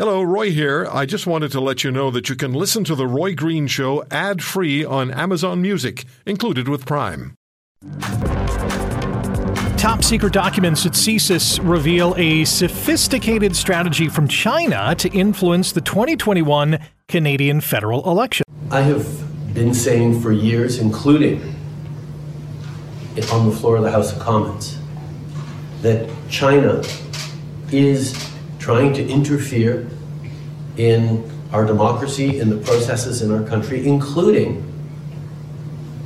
Hello, Roy here. I just wanted to let you know that you can listen to The Roy Green Show ad free on Amazon Music, included with Prime. Top secret documents at CSIS reveal a sophisticated strategy from China to influence the 2021 Canadian federal election. I have been saying for years, including on the floor of the House of Commons, that China is trying to interfere in our democracy, in the processes in our country, including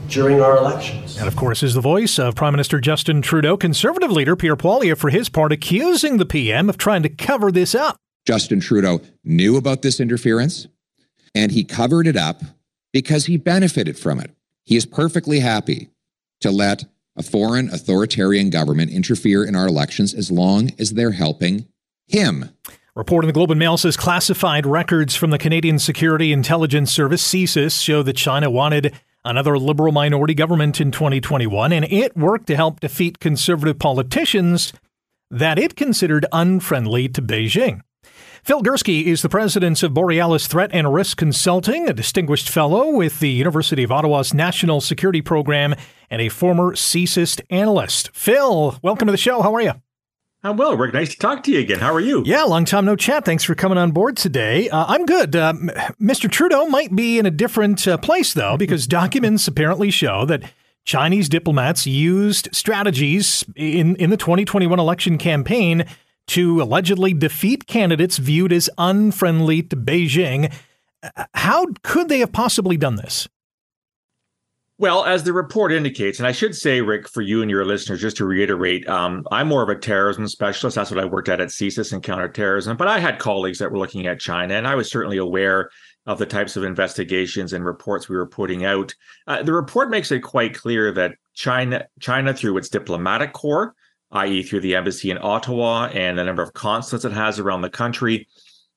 during our elections. And of course, is the voice of Prime Minister Justin Trudeau, Conservative leader Pierre Poilievre, for his part, accusing the PM of trying to cover this up. Justin Trudeau knew about this interference and he covered it up because he benefited from it. He is perfectly happy to let a foreign authoritarian government interfere in our elections as long as they're helping him. Report in the Globe and Mail says classified records from the Canadian Security Intelligence Service, CSIS, show that China wanted another liberal minority government in 2021, and it worked to help defeat conservative politicians that it considered unfriendly to Beijing. Phil Gurski is the president of Borealis Threat and Risk Consulting, a distinguished fellow with the University of Ottawa's National Security Program, and a former CSIS analyst. Phil, welcome to the show. How are you? I'm well, Rick. Nice to talk to you again. How are you? Yeah, long time no chat. Thanks for coming on board today. Uh, I'm good. Uh, Mr. Trudeau might be in a different uh, place, though, because documents apparently show that Chinese diplomats used strategies in, in the 2021 election campaign to allegedly defeat candidates viewed as unfriendly to Beijing. Uh, how could they have possibly done this? Well, as the report indicates, and I should say, Rick, for you and your listeners, just to reiterate, um, I'm more of a terrorism specialist. That's what I worked at at CSIS and counterterrorism. But I had colleagues that were looking at China, and I was certainly aware of the types of investigations and reports we were putting out. Uh, the report makes it quite clear that China, China, through its diplomatic corps, i.e., through the embassy in Ottawa and the number of consulates it has around the country,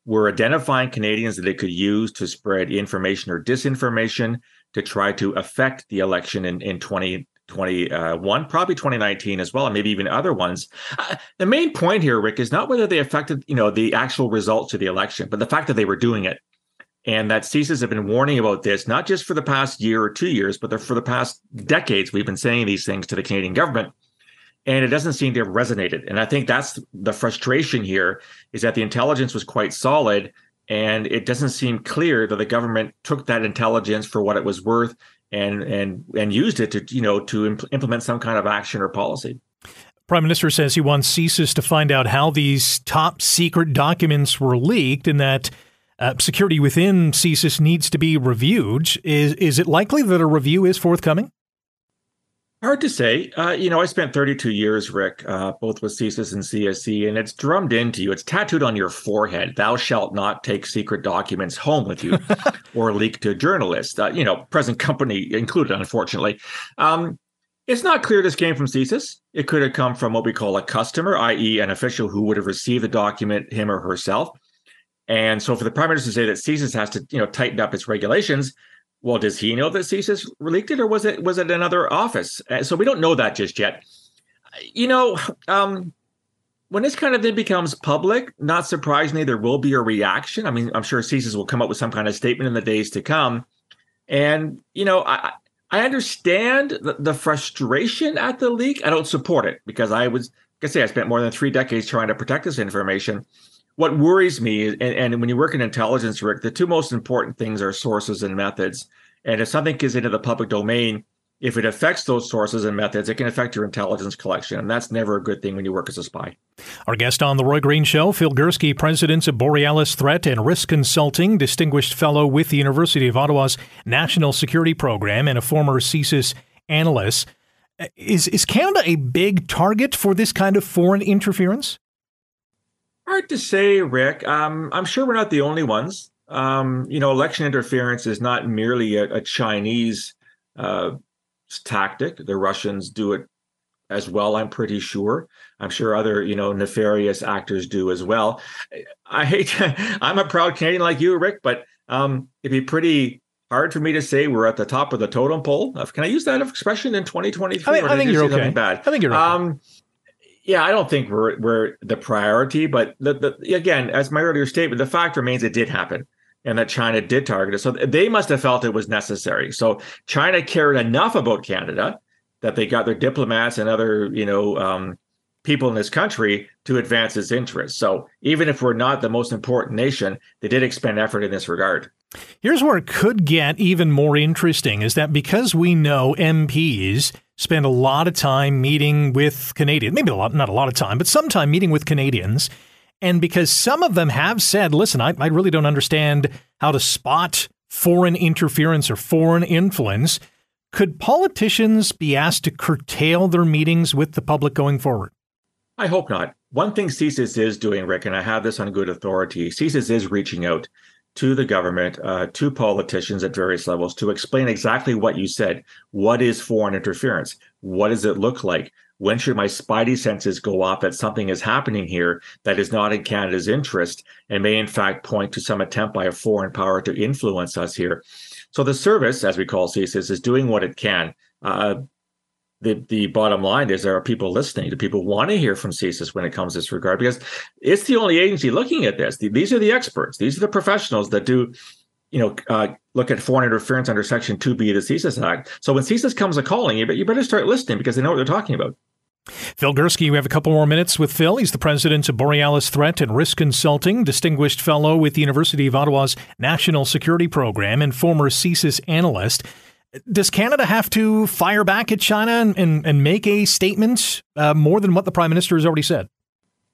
were identifying Canadians that it could use to spread information or disinformation to try to affect the election in, in 2021, probably 2019 as well, and maybe even other ones. Uh, the main point here, Rick, is not whether they affected, you know, the actual results of the election, but the fact that they were doing it. And that CSIS have been warning about this, not just for the past year or two years, but for the past decades. We've been saying these things to the Canadian government and it doesn't seem to have resonated. And I think that's the frustration here is that the intelligence was quite solid, and it doesn't seem clear that the government took that intelligence for what it was worth and and and used it to you know to imp- implement some kind of action or policy. Prime Minister says he wants CSIS to find out how these top secret documents were leaked and that uh, security within CSIS needs to be reviewed. Is, is it likely that a review is forthcoming? Hard to say. Uh, you know, I spent 32 years, Rick, uh, both with CSIS and CSE, and it's drummed into you. It's tattooed on your forehead. Thou shalt not take secret documents home with you or leak to journalists. Uh, you know, present company included, unfortunately. Um, it's not clear this came from CSIS. It could have come from what we call a customer, i.e., an official who would have received the document, him or herself. And so, for the prime minister to say that CSIS has to, you know, tighten up its regulations, well, does he know that CSIS leaked it, or was it was it another office? Uh, so we don't know that just yet. You know, um, when this kind of thing becomes public, not surprisingly, there will be a reaction. I mean, I'm sure CSIS will come up with some kind of statement in the days to come. And you know, I I understand the, the frustration at the leak. I don't support it because I was, like I say, I spent more than three decades trying to protect this information what worries me is, and, and, when you work in intelligence, Rick, the two most important things are sources and methods. And if something gets into the public domain, if it affects those sources and methods, it can affect your intelligence collection. And that's never a good thing when you work as a spy. Our guest on The Roy Green Show, Phil Gurski, president of Borealis Threat and Risk Consulting, distinguished fellow with the University of Ottawa's National Security Program, and a former CSIS analyst. Uh, is, is Canada a big target for this kind of foreign interference? Hard to say, Rick. Um, I'm sure we're not the only ones. Um, you know, election interference is not merely a, a Chinese uh, tactic. The Russians do it as well. I'm pretty sure. I'm sure other, you know, nefarious actors do as well. I hate. I'm a proud Canadian like you, Rick, but um, it'd be pretty hard for me to say we're at the top of the totem pole. Can I use that expression in 2023? I, I think you're okay. Bad. I think you're okay. Um, Yeah, I don't think we're we're the priority, but the, the, again, as my earlier statement, the fact remains it did happen and that China did target it. So they must have felt it was necessary. So China cared enough about Canada that they got their diplomats and other, you know, um, people in this country to advance its interests. So even if we're not the most important nation, they did expend effort in this regard. Here's where it could get even more interesting is that because we know MPs spend a lot of time meeting with Canadians, maybe a lot, not a lot of time, but some time meeting with Canadians. And because some of them have said, listen, I, I really don't understand how to spot foreign interference or foreign influence, could politicians be asked to curtail their meetings with the public going forward? I hope not. One thing CSIS is doing, Rick, and I have this on good authority, CSIS is reaching out to the government, uh, to politicians at various levels to explain exactly what you said. What is foreign interference? What does it look like? When should my spidey senses go off that something is happening here that is not in Canada's interest and may in fact point to some attempt by a foreign power to influence us here? So the service, as we call CSIS, is doing what it can. Uh, the the bottom line is there are people listening. Do people want to hear from CSIS when it comes to this regard? Because it's the only agency looking at this. These are the experts. These are the professionals that do, you know, uh, look at foreign interference under Section 2B of the CSIS Act. So when CSIS comes a calling, you better start listening because they know what they're talking about. Phil Gurski, we have a couple more minutes with Phil. He's the president of Borealis Threat and Risk Consulting, distinguished fellow with the University of Ottawa's National Security Program, and former CSIS analyst. Does Canada have to fire back at China and, and, and make a statement uh, more than what the prime minister has already said?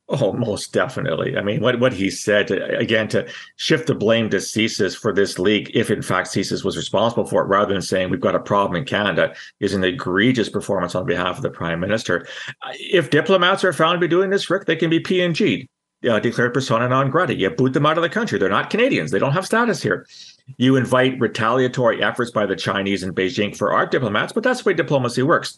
Oh, most definitely. I mean, what, what he said, again, to shift the blame to CSIS for this leak, if in fact CSIS was responsible for it, rather than saying we've got a problem in Canada, is an egregious performance on behalf of the prime minister. If diplomats are found to be doing this, Rick, they can be PNG'd, uh, declared persona non grata. You boot them out of the country. They're not Canadians. They don't have status here. You invite retaliatory efforts by the Chinese and Beijing for our diplomats, but that's the way diplomacy works.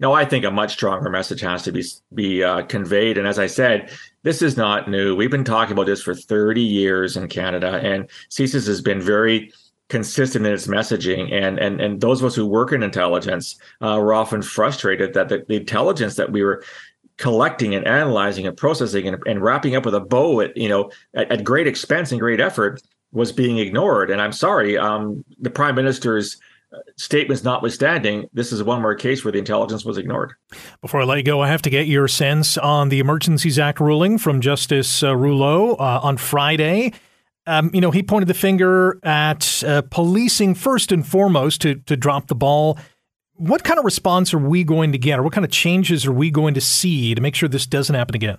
No, I think a much stronger message has to be be uh, conveyed. And as I said, this is not new. We've been talking about this for 30 years in Canada, and CSIS has been very consistent in its messaging. And and and those of us who work in intelligence uh, were often frustrated that the, the, intelligence that we were collecting and analyzing and processing and, and wrapping up with a bow at you know at, at great expense and great effort was being ignored. And I'm sorry, um, the prime minister's uh, statements notwithstanding, this is one more case where the intelligence was ignored. Before I let you go, I have to get your sense on the Emergencies Act ruling from Justice uh, Rouleau uh, on Friday. Um, you know, he pointed the finger at uh, policing first and foremost to to drop the ball. What kind of response are we going to get, or what kind of changes are we going to see to make sure this doesn't happen again?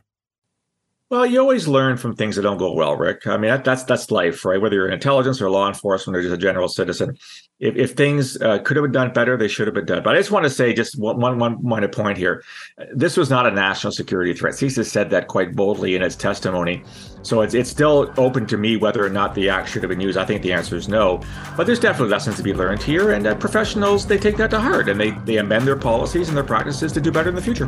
Well, you always learn from things that don't go well, Rick. I mean, that, that's that's life, right? Whether you're in intelligence or law enforcement or just a general citizen, if, if things uh, could have been done better, they should have been done. But I just want to say just one, one, one minor point here. This was not a national security threat. CSIS said that quite boldly in its testimony. So it's it's still open to me whether or not the act should have been used. I think the answer is no. But there's definitely lessons to be learned here, and uh, professionals they take that to heart and they they amend their policies and their practices to do better in the future.